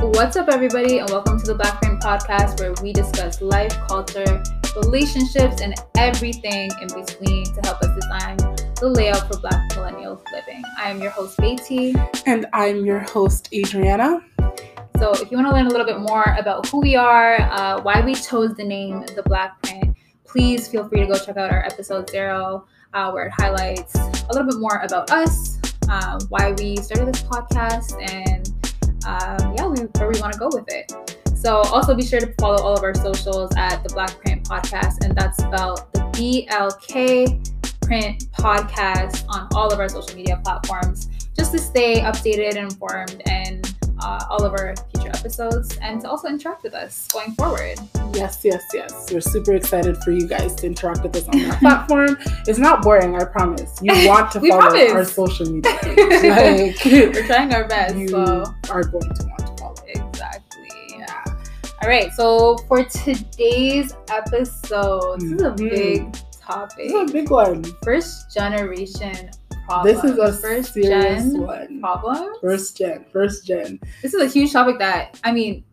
What's up, everybody, and welcome to the Black Print Podcast, where we discuss life, culture, relationships, and everything in between to help us design the layout for Black millennials living. I am your host, Beatty. And I'm your host, Adriana. So, if you want to learn a little bit more about who we are, uh, why we chose the name The Black Print, please feel free to go check out our episode zero, uh, where it highlights a little bit more about us, uh, why we started this podcast, and um, yeah, we, where we want to go with it. So also be sure to follow all of our socials at the Black Print Podcast, and that's spelled the BLK Print Podcast on all of our social media platforms, just to stay updated and informed and uh, all of our future episodes, and to also interact with us going forward. Yes, yes, yes. We're super excited for you guys to interact with us on that platform. It's not boring, I promise. You want to follow promise. our social media. like We're trying our best. you so. are going to want to follow. Exactly. Yeah. All right. So for today's episode, this is a Mhm. big topic. This is a big one. First generation problem. This is a first serious gen one. problem. First gen, first gen. This is a huge topic that I mean,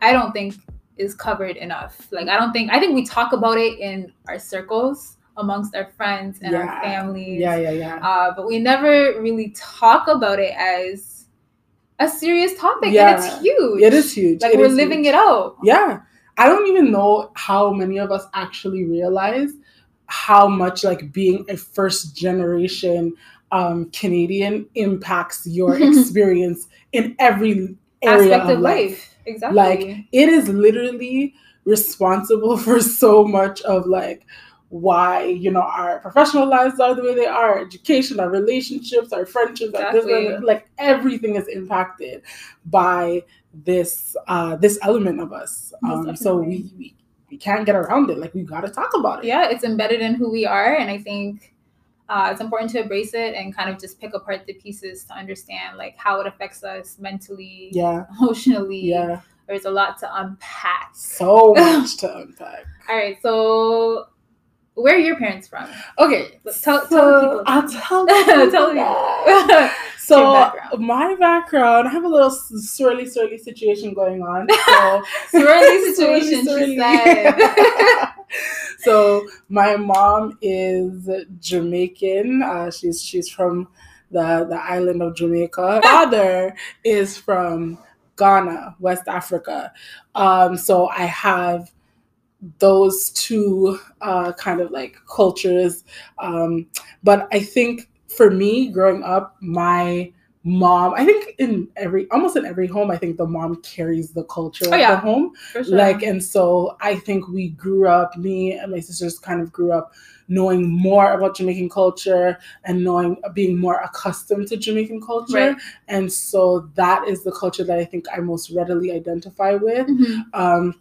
I don't think is covered enough. Like I don't think I think we talk about it in our circles amongst our friends and our families. Yeah, yeah, yeah. Uh, but we never really talk about it as a serious topic. Yeah. And it's huge. It is huge. Like It we're living huge. it out. Yeah. I don't even know how many of us actually realize how much like being a first generation um, Canadian impacts your experience in every area aspect of life. Exactly. Like it is literally responsible for so much of like why you know our professional lives are the way they are, our education, our relationships, our friendships, Exactly. that, like everything is impacted by this uh this element of us. Um, so we, we we can't get around it. Like we got to talk about it. yeah, it's embedded in who we are, and I think uh, it's important to embrace it and kind of just pick apart the pieces to understand like how it affects us mentally, Yeah. emotionally. Yeah. There's a lot to unpack. So much to unpack. All right, so where are your parents from? Okay. Let's tell- so tell people. I'll tell Tell the people. So background. my background, I have a little swirly, swirly situation going on. So Swirly situation, she said. so my mom is Jamaican. Uh, she's she's from the the island of Jamaica. Father is from Ghana, West Africa. Um, so I have those two uh, kind of like cultures. Um, but I think for me, growing up, my mom, I think in every almost in every home, I think the mom carries the culture Oh, of yeah. the home. Sure. Like, and so I think we grew up, me and my sisters kind of grew up knowing more about Jamaican culture and knowing, being more accustomed to Jamaican culture. Right. And so that is the culture that I think I most readily identify with. Mhm. Um,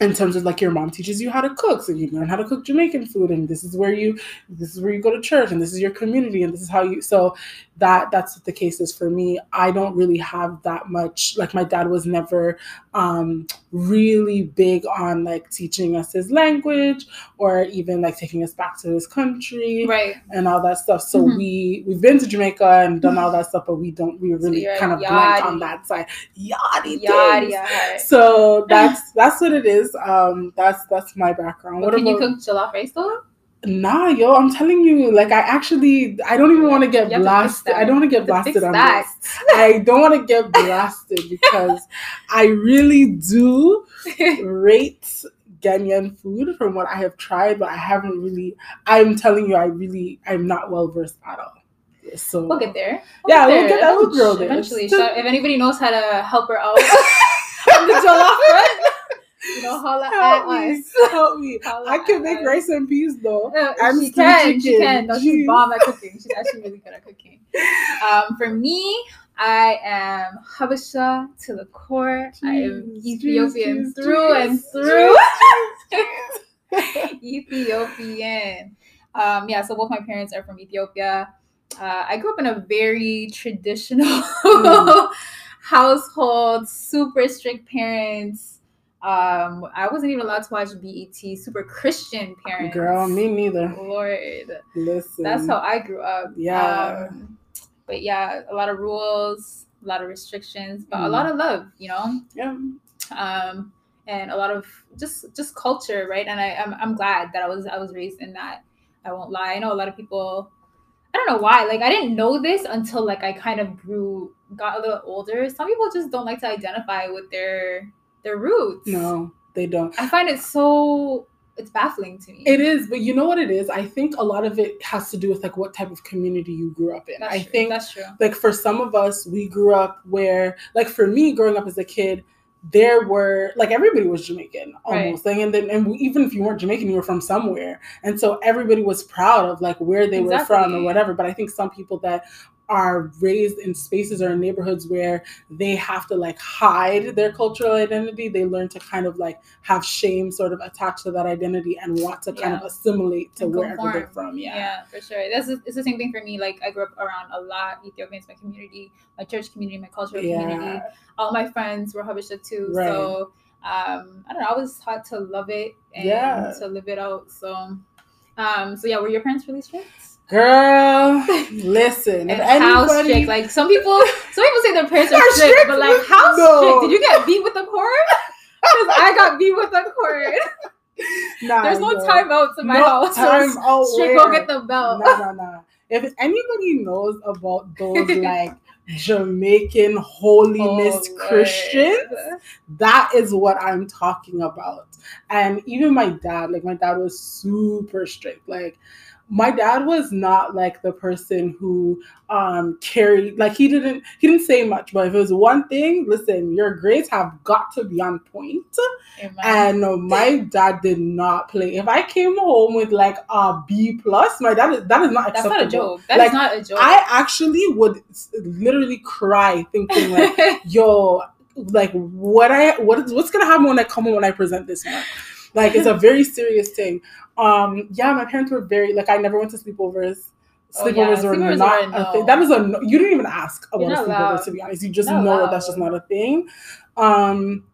in terms of like your mom teaches you how to cook, so you learn how to cook Jamaican food, and this is where you, this is where you go to church, and this is your community, and this is how you. So that that's what the case is for me. I don't really have that much. Like my dad was never um, really big on like teaching us his language or even like taking us back to his country Right. and all that stuff. So Mhm. we we've been to Jamaica and done all that stuff, but we don't we really you're kind of blank yachty. on that side. Yachty. So that's that's what it is. Um, that's that's my background. But What can you cook jollof rice though? nah, yo? I'm telling you, like I actually I don't even want to get You have to fix blasted. I don't want to get You have to blasted on this. I don't want to get blasted because I really do rate Ghanaian food from what I have tried, but I haven't really. I'm telling you, I really I'm not well versed at all. So We'll get there. Yeah, get we'll get that. We'll grow there. Eventually, Shout- if anybody knows how to help her out on the jollof front, you know, holla help at me, us. help me. Holla I can make us. rice and peas though. Uh, and she can, she can. No, she's Jeez. bomb at cooking. She's actually really good at cooking. Um, for me, I am Habesha to the core. I am Ethiopian jeez, through jeez, and through. jeez. Ethiopian. Um, yeah, so both my parents are from Ethiopia. Uh, I grew up in a very traditional Mm. household, super strict parents. Um, I wasn't even allowed to watch BET. Super Christian parents. Girl, me neither. Lord, Listen. that's how I grew up. Yeah. Um, but yeah, a lot of rules, a lot of restrictions, but a Mm. lot of love, you know. Yeah. Um, and a lot of just just culture, right? And I I'm, I'm glad that I was I was raised in that. I won't lie. I know a lot of people. I don't know why. Like I didn't know this until like I kind of grew, got a little older. Some people just don't like to identify with their their roots. No, they don't. I find it so it's baffling to me. It is, but you know what it is? I think a lot of it has to do with like what type of community you grew up in. That's I true. think that's true. like for some of us, we grew up where like for me growing up as a kid, there were like everybody was Jamaican almost. Like and then and we, even if you weren't Jamaican, you were from somewhere. And so everybody was proud of like where they were from Exactly. or whatever. But I think some people that are raised in spaces or in neighborhoods where they have to like hide their cultural identity they learn to kind of like have shame sort of attached to that identity and want to kind Yeah. of assimilate to wherever they're from yeah, Yeah, for sure. That's it's the same thing for me. Like I grew up around a lot Ethiopians, my community, my church community, my cultural community. All my friends were Habesha too. Right. So um, I don't know. I was taught to love it and Yeah. to live it out. So um, so yeah, were your parents really strict? Girl listen And how anybody strict? Like some people, some people say their parents are Are strict, strict? but like how No. strict? Did you get beat with a cord? Because I got beat with a cord. nah, There's no girl. timeouts in my No house. So time Straight where? go get the belt. no no no if anybody knows about those like Jamaican holiness Oh, Christians, Lord. that is what I'm talking about. And even my dad, like my dad was super strict. Like my dad was not like the person who um carried like he didn't he didn't say much, but if it was one thing, listen, your grades have got to be on point. And uh, my dad did not play. If I came home with like a B plus, my dad is that is not acceptable. That's not a joke. That is Like, not a joke. I actually would literally cry thinking like yo, like what I what is what's gonna happen when I come home when I present this month? Like it's a very serious thing. Um, yeah, my parents were very like I never went to sleepovers. Oh, yeah, Sleepovers were sleepovers not a a no. thing. That is a. You didn't even ask about You're a sleepover allowed. to be honest. You just know that that's just not a thing. Um,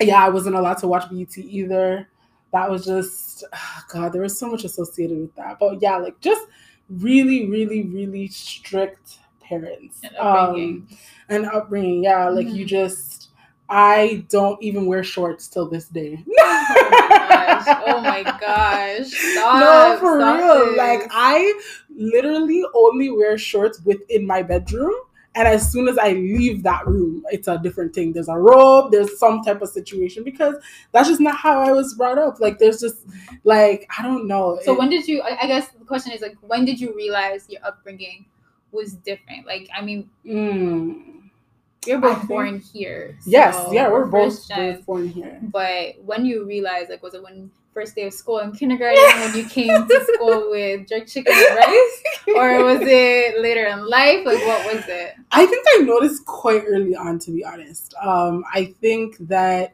yeah, I wasn't allowed to watch BET either. That was just God. There was so much associated with that. But yeah, like just really, really, really strict parents And Um, upbringing. and upbringing. Yeah, like you Mhm. just. I don't even wear shorts till this day. oh my gosh. Stop. no, for real. this. Like I literally only wear shorts within my bedroom. And as soon as I leave that room, it's a different thing. There's a robe, there's some type of situation because that's just not how I was brought up. Like there's just like I don't know. So It- when did you? I, I guess the question is like, when did you realize your upbringing was different? Like, I mean, Mm. You're both think- born here. yes, yeah, we're both, first gen. both born here. But when you realize, like, was it when first day of school in kindergarten when you came to school with jerk chicken and rice, or was it later in life? Like, what was it? I think I noticed quite early on, to be honest. Um, I think that,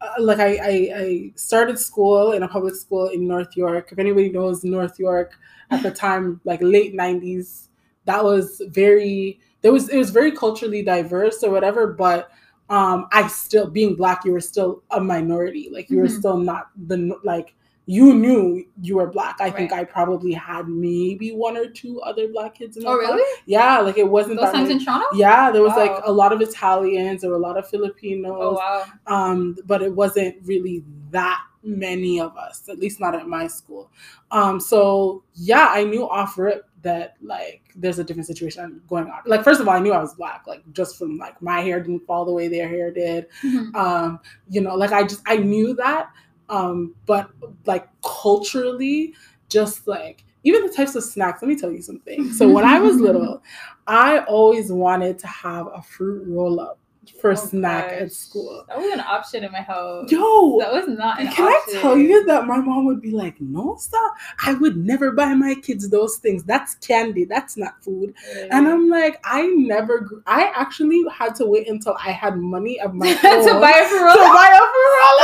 uh, like, I, I, I started school in a public school in North York. If anybody knows North York at the time, like late '90s, that was very. There was it was very culturally diverse or whatever, but um, I still being black, you were still a minority. Like you were Mhm. still not the like you knew you were black. I think I probably had maybe one or two other black kids in my Oh, class. really? Yeah, like it wasn't Those that times many- in Toronto? yeah, there was like a lot of Italians, there were a lot of Filipinos, Oh wow. um, but it wasn't really that many of us, at least not at my school. Um, so yeah, I knew off rip that like there's a different situation going on. Like first of all, I knew I was black, like just from like my hair didn't fall the way their hair did. Mhm. Um, you know, like I just I knew that. Um, but like culturally, just like even the types of snacks, let me tell you something. So when I was little, I always wanted to have a fruit roll up for Oh, snack at school. That was an option in my house. Yo, that was not an can I tell you that my mom would be like, no, stop. I would never buy my kids those things. That's candy. That's not food. And I'm like, I never, gr- I actually had to wait until I had money of my own to buy a to buy a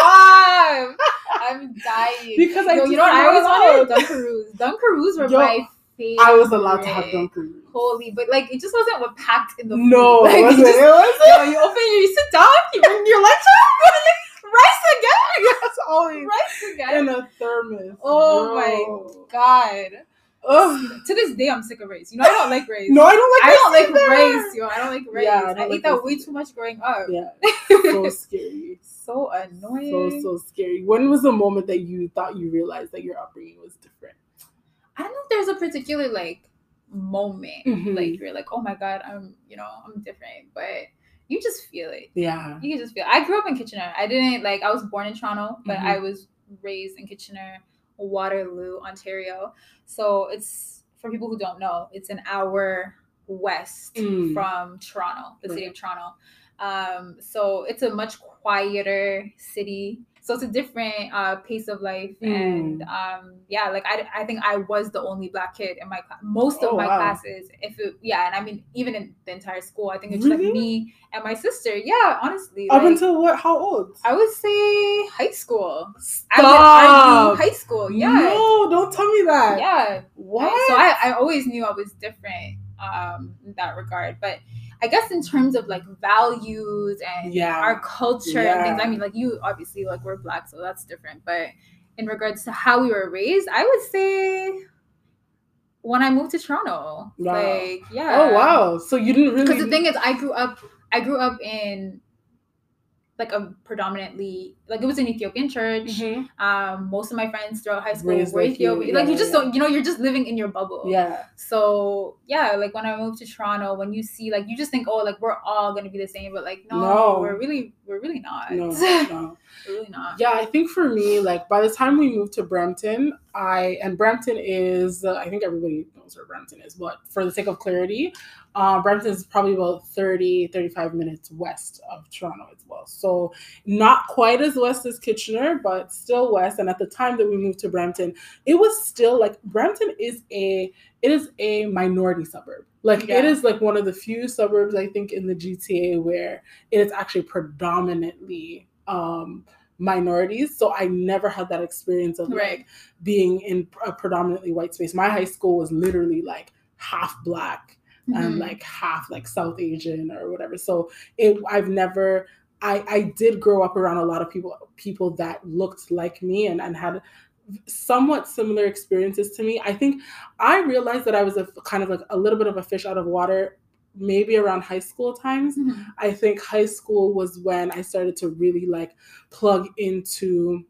up. I'm dying. Because I Yo, you know what I always wanted? Dunkaroos. Dunkaroos were Yo, my favorite. I was allowed to have Dunkaroos. Holy, but like it just wasn't what packed in the food. No, like, it wasn't. you just- it wasn't. yo, you open, you sit down, you bring your lunch up, rice again, That's always rice again. in a thermos. Oh bro. my God. Ugh. To this day, I'm sick of rice. You know, I don't like rice. No, I don't like. I don't rice like either. rice, yo. I don't like rice. Yeah, I I, don't ate that way too much growing up. Yeah, so scary. so annoying. So so scary. When was the moment that you thought you realized that your upbringing was different? I don't know if there's a particular like moment Mhm. like you're like, oh my god, I'm you know I'm different, but you just feel it. Yeah. You can just feel. I grew up in Kitchener. I didn't like. I was born in Toronto, but Mhm. I was raised in Kitchener, Waterloo, Ontario. So it's for people who don't know, it's an hour west Mm. from Toronto, the city of Toronto. Um, so it's a much quieter city. So it's a different uh, pace of life, Mm. and um, yeah, like I, I think I was the only black kid in my class. Most of Oh, my wow. classes, if it, yeah, and I mean even in the entire school, I think it's Really? like me and my sister. Yeah, honestly, Up like, until what? How old? I would say high school. I Stop. high school. Yeah, No, don't tell me that. yeah. What? So I, I always knew I was different um, in that regard. But I guess in terms of like values and Yeah. our culture and things, I mean, like you obviously like we're black, so that's different. But in regards to how we were raised, I would say when I moved to Toronto, Wow. like yeah. oh wow. So you didn't really. Because the thing is, I grew up. I grew up in like a predominantly like it was an Ethiopian church. Mhm. Um, most of my friends throughout high school Raised were Ethiopian. like you just yeah. don't, you know, you're just living in your bubble. Yeah. So yeah, like when I moved to Toronto, when you see like you just think, oh, like we're all gonna be the same, but like no, No. we're really, we're really not. No. No. we're really not. Yeah, I think for me, like by the time we moved to Brampton, I and Brampton is uh, I think everybody knows where Brampton is, but for the sake of clarity, uh, Brampton is probably about 30, 35 minutes west of Toronto as well. So not quite as west as Kitchener, but still west. And at the time that we moved to Brampton, it was still like Brampton is a it is a minority suburb. Like it Yeah. is like one of the few suburbs I think in the GTA where it is actually predominantly um minorities so i never had that experience of Right. like being in a predominantly white space my high school was literally like half black and Mhm. like half like south asian or whatever so it i've never i i did grow up around a lot of people people that looked like me and and had somewhat similar experiences to me i think i realized that i was a kind of like a little bit of a fish out of water maybe around high school times Mhm. I think high school was when I started to really like plug into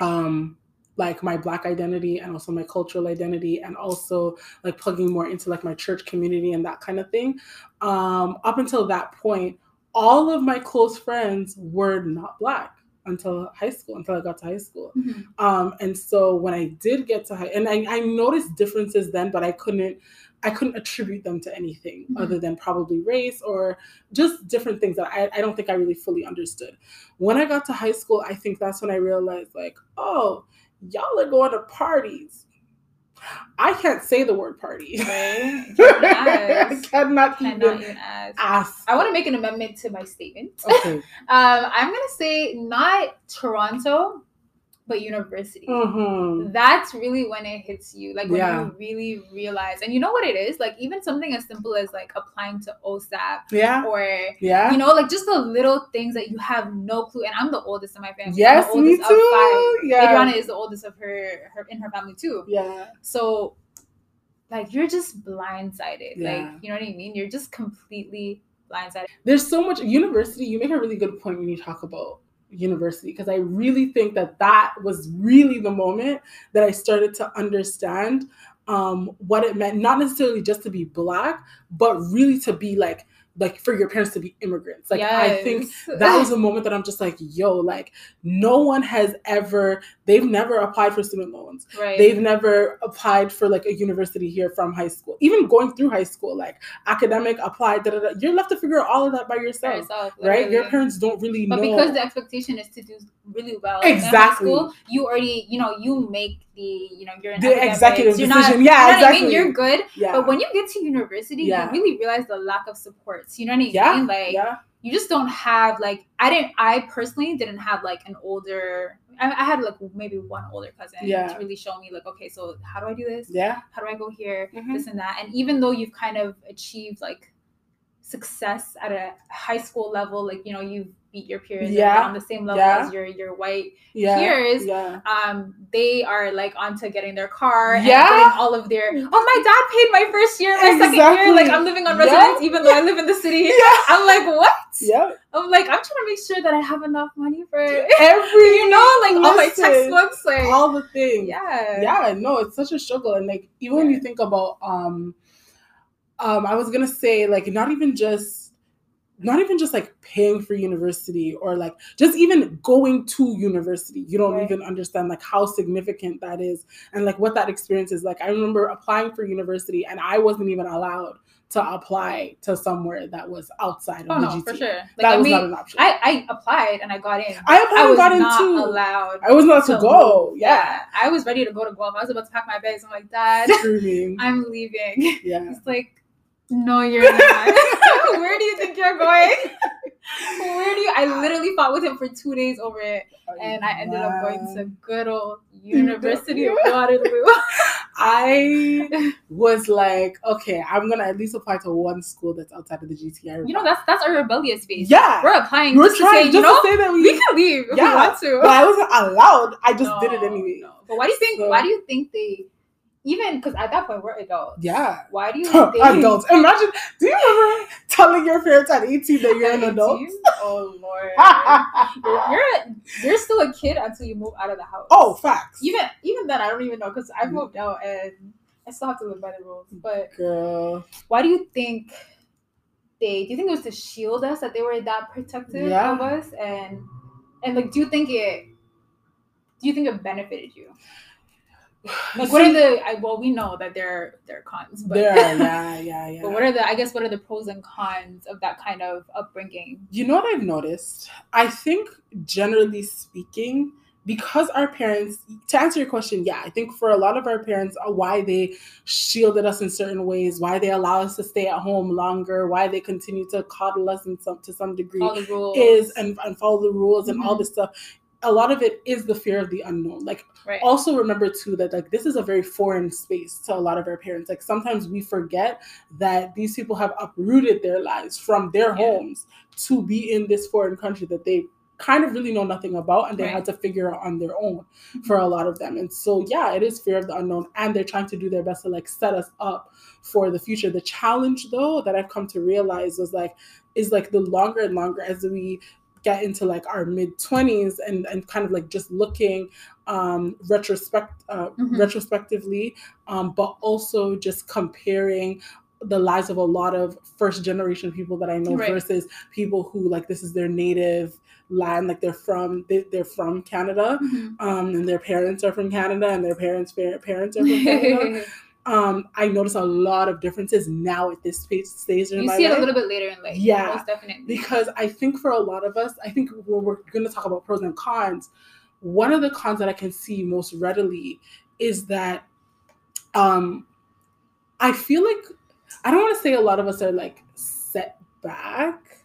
um like my black identity and also my cultural identity and also like plugging more into like my church community and that kind of thing. Um up until that point, all of my close friends were not black until high school, until I got to high school. Mhm. Um, and so when I did get to high, and I, I noticed differences then, but I couldn't, I couldn't attribute them to anything Mhm. other than probably race or just different things that I, I don't think I really fully understood. When I got to high school, I think that's when I realized, like, oh, y'all are going to parties. I can't say the word party. Right? I cannot Cannot even even ask. ask. I want to make an amendment to my statement. Okay. Um, I'm gonna say not Toronto, but university. Mhm. That's really when it hits you, like when Yeah. you really realize. And you know what it is? Like even something as simple as like applying to OSAP Yeah. or Yeah. you know, like just the little things that you have no clue. And I'm the oldest in my family. I'm yes, me oldest of five. too. Yeah. Adriana is the oldest of her, her in her family too. Yeah. So like you're just blindsided. Yeah. Like, you know what I mean? You're just completely blindsided. there's so much university you make a really good point when you talk about university because i really think that that was really the moment that i started to understand um, what it meant not necessarily just to be black but really to be like like for your parents to be immigrants. Like i think that was a moment that i'm just like yo like no one has ever they've never applied for student loans. Right. they've never applied for like a university here from high school. Even going through high school like academic applied da, da, da, you're left to figure out all of that by yourself yourself, right? Your parents don't really But know. because the expectation is to do really well in high Exactly. school, you already, you know, you make the, you know, you're an The executive you're decision. Not, Yeah, you know what I mean? exactly. You're good, yeah but when you get to university, Yeah. you really realize the lack of supports. You know what I mean? yeah? Like yeah you just don't have like I didn't. I personally didn't have like an older. I, I had like maybe one older cousin Yeah. to really show me like, okay, so how do I do this? yeah How do I go here? Mhm. This and that. And even though you've kind of achieved like success at a high school level, like you know you've beat your peers Yeah. on the same level Yeah. as your your white yeah, peers, yeah. um, they are like onto getting their car and Yeah. getting all of their. Oh, my dad paid my first year, my second year. Like I'm living on Yeah. residence, even though I live in the city. Yeah. I'm like, what? Yep. I'm like, I'm trying to make sure that I have enough money for, Every you know, like all my textbooks, like, all the things. yeah, yeah no it's such a struggle and like even when you think about um um i was gonna say like not even just not even just like paying for university or like just even going to university you don't Right. even understand like how significant that is and like what that experience is like i remember applying for university and i wasn't even allowed to apply to somewhere that was outside of Oh the no, for sure. Like that I was mean, not an option I, I applied and I got in. I applied I and was got in not too. allowed. I was not to, to go. move. Yeah. I was ready to go to Guam. I was about to pack my bags. I'm like, Dad, I'm leaving. yeah. It's like, No, you're not. Where do you think you're going? Where do you? I literally fought with him for two days over it, and I ended up going to good old University of Waterloo. I was like, okay, I'm gonna at least apply to one school that's outside of the GTA. You know, that's that's our rebellious phase. yeah, We're applying we're just trying to say, you just know, to say that we, we can leave if Yeah, we want to. but I wasn't allowed. I just did it No, anyway. no. But why do you think? So- why do you think they? Even because at that point we're adults. Yeah, Why do you think adults. Imagine. Do you remember telling your parents at 18 that you're at an adult? Oh lord. you're, you're a- you're still a kid until you move out of the house. oh, facts. even even then I don't even know because I've Mm. moved out and I still have to live by the rules. But girl. why do you think they? Do you think it was to shield us that they were that protective Yeah. of us and and like do you think it? Do you think it benefited you? Like what are the? I, well, we know that there there are cons, but there, yeah, yeah, yeah. but what are the? I guess what are the pros and cons of that kind of upbringing? You know what I've noticed? I think generally speaking, because our parents, to answer your question, yeah, I think for a lot of our parents, uh, why they shielded us in certain ways, why they allow us to stay at home longer, why they continue to coddle us in some to some degree All the rules is and, and follow the rules and all Mhm. this stuff. A lot of it is the fear of the unknown. Like right. also remember too that like this is a very foreign space to a lot of our parents like sometimes we forget that these people have uprooted their lives from their Yeah. homes to be in this foreign country that they kind of really know nothing about and they Right. had to figure out on their own for a lot of them and so yeah it is fear of the unknown and they're trying to do their best to like set us up for the future the challenge though that i've come to realize was like is like the longer and longer as we get into like our mid 20s and and kind of like just looking um retrospect uh, Mhm. retrospectively um but also just comparing the lives of a lot of first generation people that I know Right. versus people who like this is their native land like they're from they, they're from Canada Mhm. um and their parents are from Canada and their parents parents are from Canada um I notice a lot of differences now at this stage you my see it life a little bit later in life. Yeah. most definitely. because I think for a lot of us, I think when we're going to talk about pros and cons, one of the cons that I can see most readily is that um, I feel like I don't want to say a lot of us are like set back,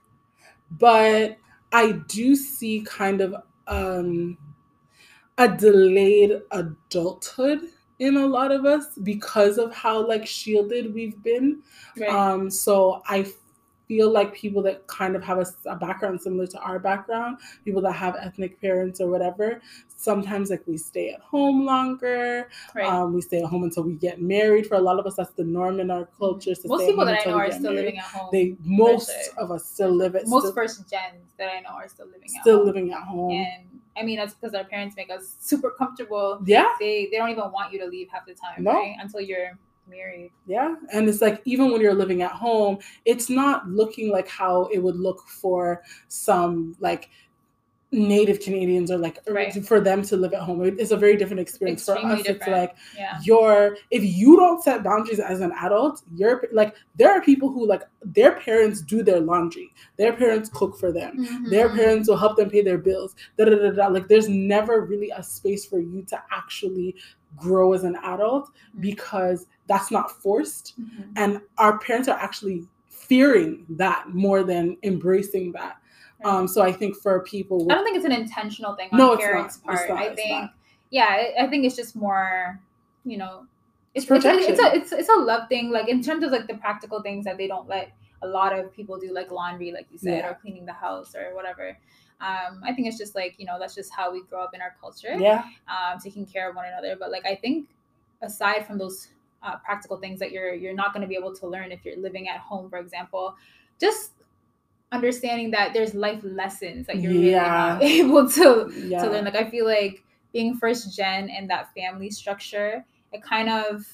but I do see kind of um, a delayed adulthood in a lot of us because of how like shielded we've been right. um, so I feel like people that kind of have a, a background similar to our background, people that have ethnic parents or whatever, sometimes like we stay at home longer. right. Um, we stay at home until we get married. For a lot of us, that's the norm in our culture. most at people that I know are still married. living at home. They most of us still live it. most still, first gens that I know are still living at still home. living at home. And I mean that's because our parents make us super comfortable. yeah, They they don't even want you to leave half the time, No. right? Until you're married. Yeah. And it's like even when you're living at home, it's not looking like how it would look for some like native Canadians are like Right. for them to live at home. It- It's a very different experience. for Extremely us, it's like Yeah. you're if you don't set boundaries as an adult, you're like there are people who like their parents do their laundry, their parents cook for them. Their Mhm. parents will help them pay their bills. Da, da, da, da. Like there's never really a space for you to actually grow as an adult Mhm. because that's not forced Mhm. and our parents are actually fearing that more than embracing that um so i think for people I don't think it's an intentional thing on No, parents' part. not. I think, yeah, I, think it's just more, you know, it's It's it's, it's, it's a it's it's a love thing. Like in terms of like the practical things that they don't let a lot of people do like laundry, like you said, Yeah. or cleaning the house or whatever. Um, I think it's just like you know that's just how we grow up in our culture, Yeah. um, taking care of one another. But like I think aside from those uh, practical things that you're you're not going to be able to learn if you're living at home, for example, just understanding that there's life lessons that you're really Yeah. not able to Yeah. to learn. Like I feel like being first gen and that family structure, it kind of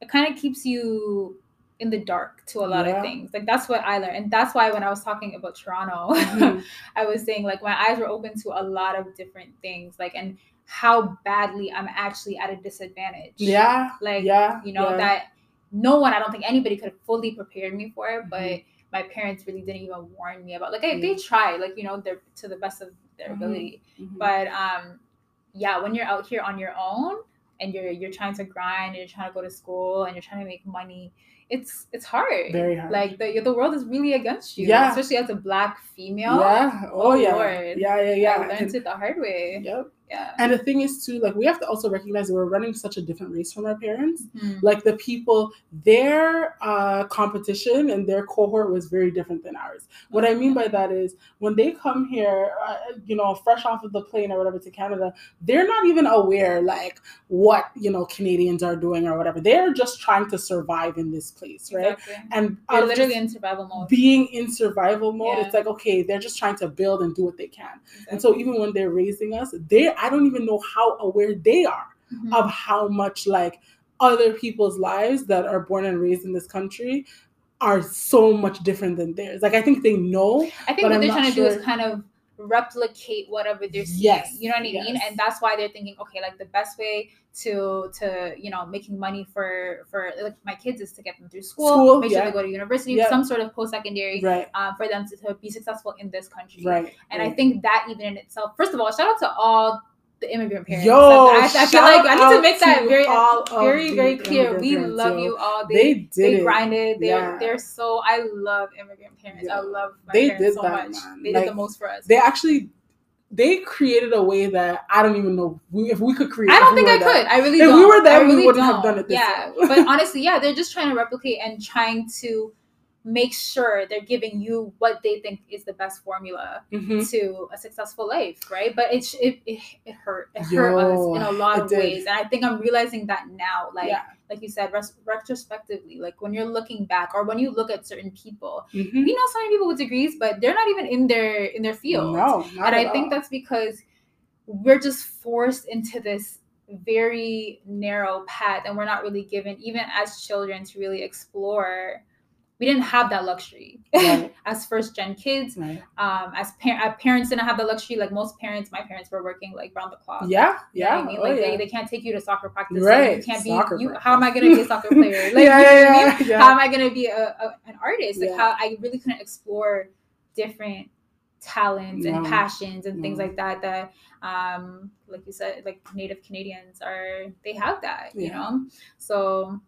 it kind of keeps you in the dark to a lot Yeah. of things. Like that's what I learned. And that's why when I was talking about Toronto, Mhm. I was saying like my eyes were open to a lot of different things. Like and how badly I'm actually at a disadvantage. Yeah. Like yeah. you know yeah. that no one i don't think anybody could have fully prepared me for it but Mhm. My parents really didn't even warn me about like they, they Yeah. tried like you know they're to the best of their Mhm. ability Mhm. but um yeah when you're out here on your own and you're you're trying to grind and you're trying to go to school and you're trying to make money it's it's hard Very hard. like the the world is really against you Yeah. especially as a black female yeah. Oh, Oh, yeah. Lord. Yeah. Yeah. i Yeah. learned And- it the hard way Yep. Yeah And the thing is too, like we have to also recognize that we're running such a different race from our parents. Mhm. Like the people, their uh, competition and their cohort was very different than ours. What I mean by that is when they come here, uh, you know, fresh off of the plane or whatever to Canada, they're not even aware like what you know Canadians are doing or whatever. They're just trying to survive in this place, right? exactly. And they're literally in survival mode being in survival mode, Yeah. it's like okay, they're just trying to build and do what they can. And so even when they're raising us, they I don't even know how aware they are Mhm. of how much like other people's lives that are born and raised in this country are so much different than theirs. Like I think they know. I think what I'm they're trying to do is kind of replicate whatever they're seeing. Yes, You know what I mean? yes. And that's why they're thinking, okay, like the best way to to you know making money for for like my kids is to get them through school, School, make sure they go to university, Yeah. some sort of post secondary, Right. um, for them to, to be successful in this country. Right. And I think that even in itself, first of all, shout out to all the immigrant parents. Yo, I, I feel like I need to make that very very very clear. We love yo. you all. they, They did they it. grinded. They're Yeah. they're so I love immigrant parents. I love my They parents did so that, much. man. They Like, did the most for us. They actually they created a way that I don't even know we, if we could create. I don't think I were could. I really If we don't. were them, I we wouldn't have don't. done it this Yeah, way. but honestly, yeah, they're just trying to replicate and trying to make sure they're giving you what they think is the best formula Mhm. to a successful life, right? But it it it, it hurt. It hurt us in a lot of did. ways, and I think I'm realizing that now. Like yeah. like you said, res- retrospectively, like when you're looking back or when you look at certain people, Mhm. we know so many people with degrees, but they're not even in their in their field. No, and I at think that's because we're just forced into this very narrow path and we're not really given even as children to really explore we didn't have that luxury Right. as first gen kids right. um as par- uh, parents didn't have the luxury like most parents my parents were working like round the clock Yeah, You know yeah. I mean? oh, Like yeah. they, they can't take you to soccer practice. Right, You can't soccer be you how am I gonna be a soccer player? Like Yeah, yeah, what I mean? yeah, yeah. How am I gonna be a, a an artist? Like Yeah. how I really couldn't explore different talents and passions and things like that that um like you said like native canadians are they have that you know so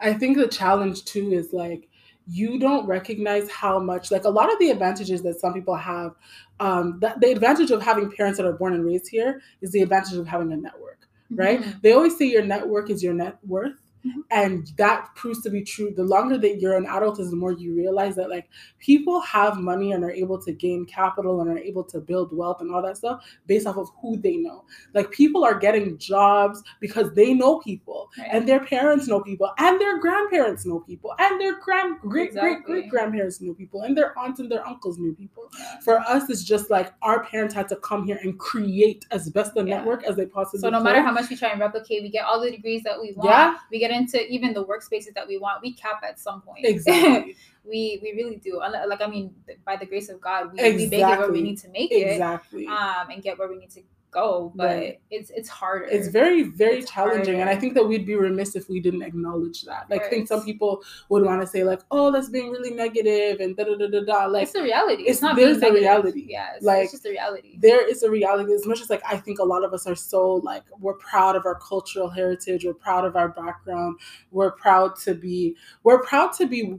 I think the challenge too is like you don't recognize how much like a lot of the advantages that some people have um that the advantage of having parents that are born and raised here is the advantage of having a network right mhm. they always say your network is your net worth Mhm. and that proves to be true the longer that you're an adult is the more you realize that like people have money and are able to gain capital and are able to build wealth and all that stuff based off of who they know like people are getting jobs because they know people Right. and their parents know people and their grandparents know people and their grand great great Exactly. great grandparents know people and their aunts and their uncles knew people Yeah. for us it's just like our parents had to come here and create as best a Yeah. network as they possibly so no could. matter how much we try and replicate we get all the degrees that we want Yeah. we get into even the workspaces that we want we cap at some point. Exactly. We we really do. Like i mean by the grace of god we, we make it where we need to make it exactly. um and get where we need to go but Right. it's it's harder it's very very It's challenging and i think that we'd be remiss if we didn't acknowledge that like i think some people would want to say like oh that's being really negative and da da da da da like it's the reality. It's, it's- not there's the negative. reality. Yeah, it's, Like, it's just the reality. there is a reality as much as like i think a lot of us are so like we're proud of our cultural heritage we're proud of our background we're proud to be we're proud to be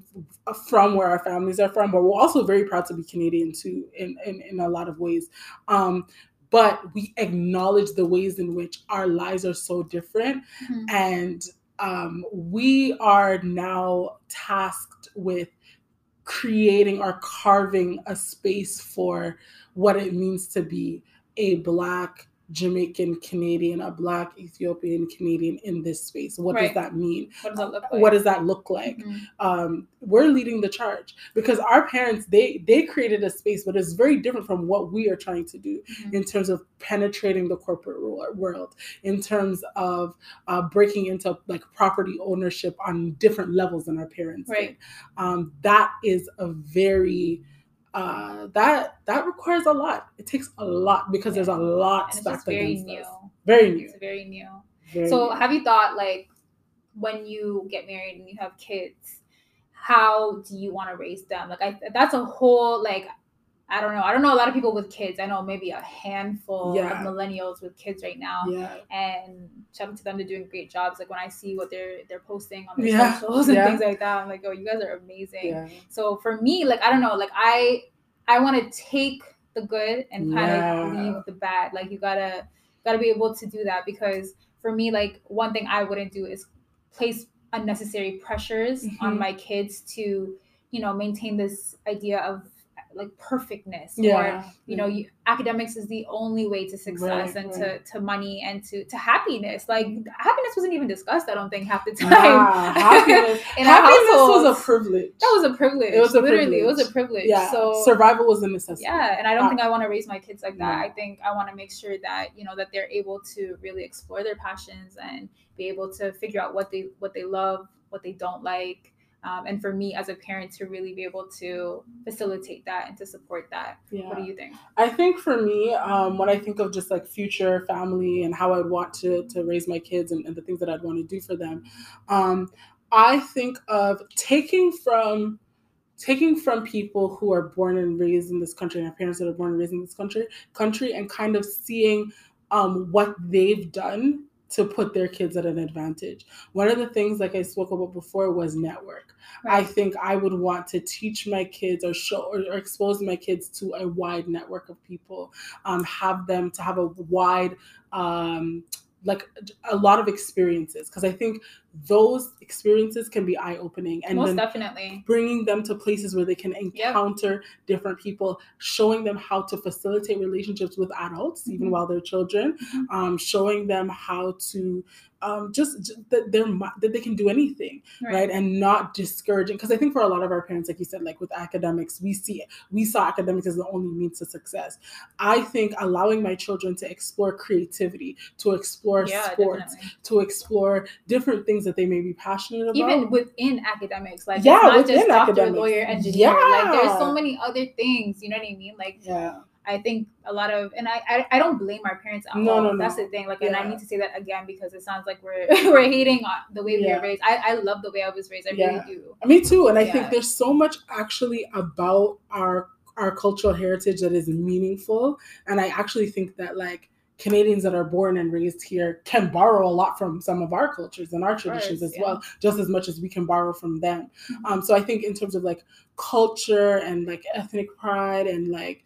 from where our families are from but we're also very proud to be canadian too in in, in a lot of ways um but we acknowledge the ways in which our lives are so different Mhm. and um, we are now tasked with creating or carving a space for what it means to be a black Jamaican Canadian, a Black Ethiopian Canadian in this space. What Right. does that mean? What does that look like? What does that look like? Mhm. Um, we're leading the charge because our parents they they created a space, but it's very different from what we are trying to do Mhm. in terms of penetrating the corporate world, in terms of uh, breaking into like property ownership on different levels than our parents did. Right. Um, that is a very uh, that that requires a lot. It takes a lot because there's a lot stacked against new. us. Very new. It's very new. Very So new. have you thought like when you get married and you have kids, how do you want to raise them? Like I that's a whole like I don't know. I don't know a lot of people with kids. I know maybe a handful Yeah. of millennials with kids right now. yeah. And shout out to them. They're doing great jobs. Like when I see what they're they're posting on their Yeah. socials and Yeah. things like that, I'm like, oh, you guys are amazing. So for me, like I don't know, like I I want to take the good and kind of leave the bad. Like you gotta gotta be able to do that because for me, like one thing I wouldn't do is place unnecessary pressures on Mhm. my kids to you know maintain this idea of like perfectness or you know you, academics is the only way to success Right, and right. to to money and to to happiness like happiness wasn't even discussed i don't think half the time Nah, happiness, happiness was a privilege. That was a privilege. It was a Literally, it was a privilege. privilege. yeah. So survival was a necessity. yeah, and I don't Uh, think I want to raise my kids like that. no. I think I want to make sure that you know that they're able to really explore their passions and be able to figure out what they what they love, what they don't like. Um, and for me as a parent to really be able to facilitate that and to support that. Yeah. What do you think? I think for me, um, when I think of just like future family and how I'd want to to raise my kids and, and the things that I'd want to do for them, um, I think of taking from taking from people who are born and raised in this country and have parents that are born and raised in this country country and kind of seeing um, what they've done to put their kids at an advantage. One of the things, like I spoke about before, was network. I think I would want to teach my kids or show or, or expose my kids to a wide network of people, um, have them to have a wide, um, like a lot of experiences. Because I think those experiences can be eye opening and Most definitely. bringing them to places where they can encounter different people, showing them how to facilitate relationships with adults, even Mhm. while they're children, Mhm. um, showing them how to um, just, just that they're that they can do anything, right? And not discouraging. Because I think for a lot of our parents, like you said, like with academics, we see we saw academics as the only means to success. I think allowing my children to explore creativity, to explore Yeah, sports, definitely. to explore different things that they may be passionate about. Even within academics, like Yeah, not within just doctor, academics. lawyer, engineer. Like there's so many other things. You know what I mean? Like yeah. I think a lot of, and I, I, I don't blame our parents at No, all. no, no. That's the thing. Like, and I need to say that again because it sounds like we're we're hating on the way we Yeah. were raised. I, I love the way I was raised. I Yeah. really do. Me too. And I Yeah. think there's so much actually about our our cultural heritage that is meaningful. And I actually think that like Canadians that are born and raised here can borrow a lot from some of our cultures and our traditions course, as yeah. well, just as much as we can borrow from them. Mhm. Um, so I think in terms of like culture and like ethnic pride and like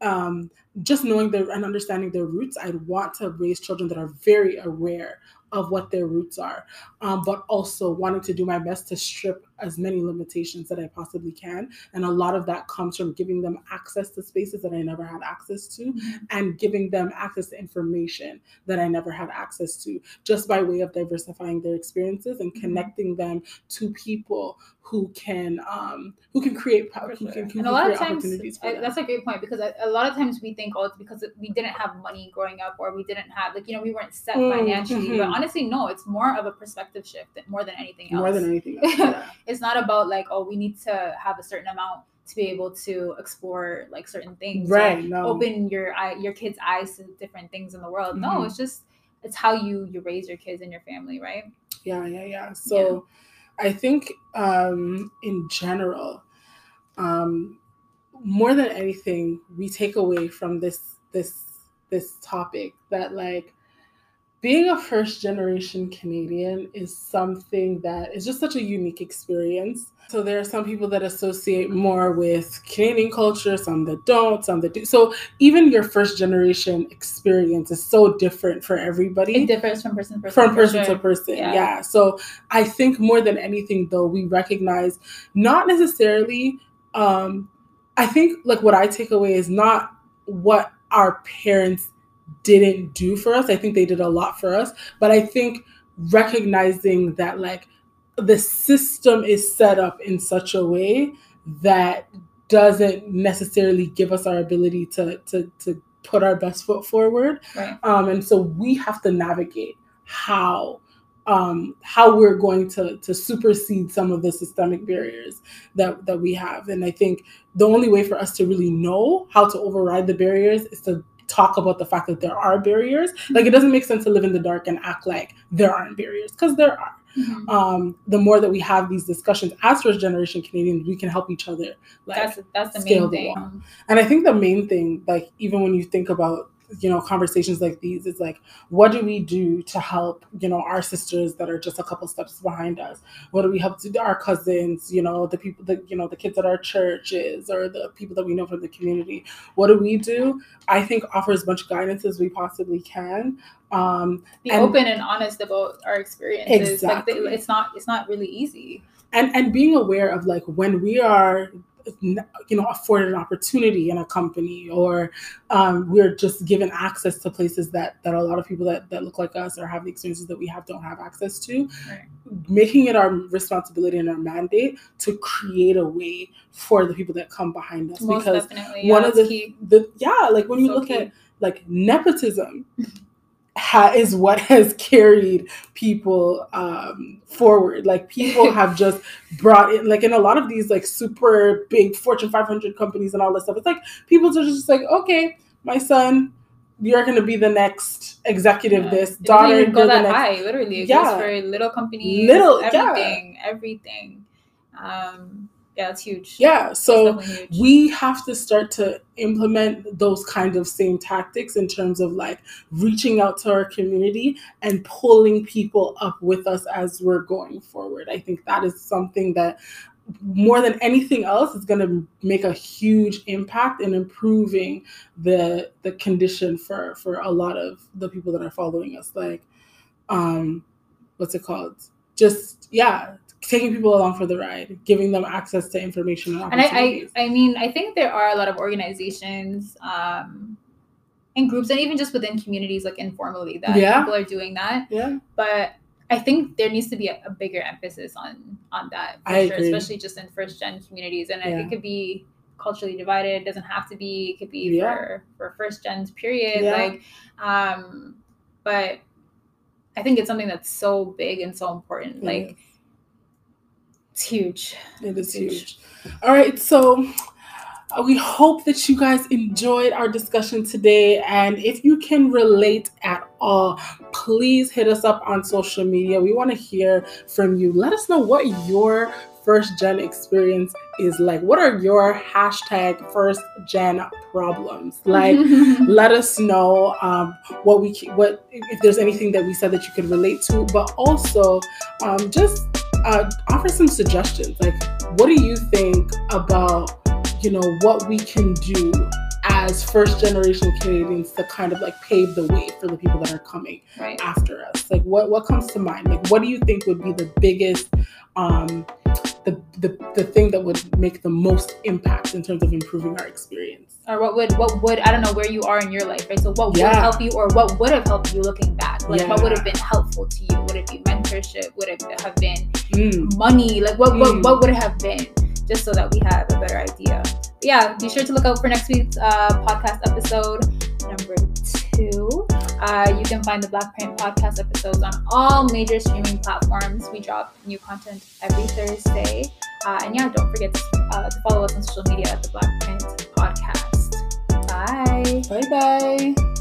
um, just knowing their and understanding their roots, I'd want to raise children that are very aware of what their roots are, um, but also wanting to do my best to strip as many limitations that I possibly can. And a lot of that comes from giving them access to spaces that I never had access to and giving them access to information that I never had access to, just by way of diversifying their experiences and Mhm. connecting them to people who can um, who can create who sure. can, who and a lot of times, I, that's a great point because a, a lot of times we think, oh, it's because we didn't have money growing up or we didn't have, like, you know, we weren't set Mm, financially. But mhm. honestly, no, it's more of a perspective shift than, more than anything else. more than anything else. Yeah. it's not about like, oh, we need to have a certain amount to be able to explore like certain things. right. No. Open your eye, your kids' eyes to different things in the world. No, Mhm. it's just it's how you you raise your kids and your family, right? Yeah, yeah, yeah. So I think um, in general, um, more than anything, we take away from this this this topic that like being a first generation Canadian is something that is just such a unique experience. So there are some people that associate more with Canadian culture, some that don't, some that do. So even your first generation experience is so different for everybody It differs from person to person. from person sure. to person. Yeah. Yeah. So I think more than anything, though, we recognize not necessarily um, I think like what I take away is not what our parents didn't do for us. I think they did a lot for us, but I think recognizing that like the system is set up in such a way that doesn't necessarily give us our ability to to to put our best foot forward. Right. Um, and so we have to navigate how um, how we're going to to supersede some of the systemic barriers that that we have. And I think the only way for us to really know how to override the barriers is to talk about the fact that there are barriers. Like it doesn't make sense to live in the dark and act like there aren't barriers because there are. Mhm. Um, the more that we have these discussions as first generation Canadians, we can help each other. Like that's that's the scale main thing. wall. and I think the main thing, like even when you think about you know conversations like these, is like what do we do to help you know our sisters that are just a couple steps behind us? What do we help to our cousins? You know the people that you know the kids at our churches or the people that we know from the community. What do we do? I think offer as much guidance as we possibly can. Um, Be And- open and honest about our experiences. Like Exactly. they, it's not it's not really easy. and and being aware of like when we are you know afforded an opportunity in a company or um, we're just given access to places that that a lot of people that, that look like us or have the experiences that we have don't have access to Right. making it our responsibility and our mandate to create a way for the people that come behind us Most because definitely. Yeah, one of the, the yeah like when you So look key. at like nepotism ha- is what has carried people um, forward like people have just brought in like in a lot of these like super big fortune 500 companies and all this stuff it's like people are just like okay my son you're going to be the next executive Yeah. this It daughter go that next high. Literally, it Yeah. goes for little companies. Little- yeah. everything, everything. Um, yeah, it's huge. yeah so huge. we have to start to implement those kind of same tactics in terms of like reaching out to our community and pulling people up with us as we're going forward. I think that is something that more than anything else is going to make a huge impact in improving the the condition for for a lot of the people that are following us like um what's it called just yeah taking people along for the ride giving them access to information and and I, I i mean i think there are a lot of organizations um and groups and even just within communities like informally that Yeah. people are doing that yeah but i think there needs to be a, a bigger emphasis on on that for sure especially just in first gen communities and Yeah. it could be culturally divided it doesn't have to be it could be Yeah. for for first gens period Yeah. like um but i think it's something that's so big and so important like it's huge It is Huge. huge. All right, so uh, we hope that you guys enjoyed our discussion today. And if you can relate at all, please hit us up on social media. We want to hear from you. Let us know what your first gen experience is like. What are your hashtag first gen problems? Like, let us know um, what we what if there's anything that we said that you could relate to but also um, just uh, offer some suggestions like what do you think about you know what we can do as first generation canadians to kind of like pave the way for the people that are coming right after us like what what comes to mind like what do you think would be the biggest um the, the the thing that would make the most impact in terms of improving our experience or what would what would I don't know where you are in your life, right? So what would help you, or what would have helped you looking back? Like what would have been helpful to you? Would it be mentorship? Would it have been Mm. money? Like what what, Mm. what would it have been? Just so that we have a better idea. But yeah, be sure to look out for next week's uh, podcast episode number two. Uh, you can find the Black Print podcast episodes on all major streaming platforms. We drop new content every Thursday. Uh, and yeah, don't forget to, uh, to follow us on social media at the Black Print podcast. Bye. bye bye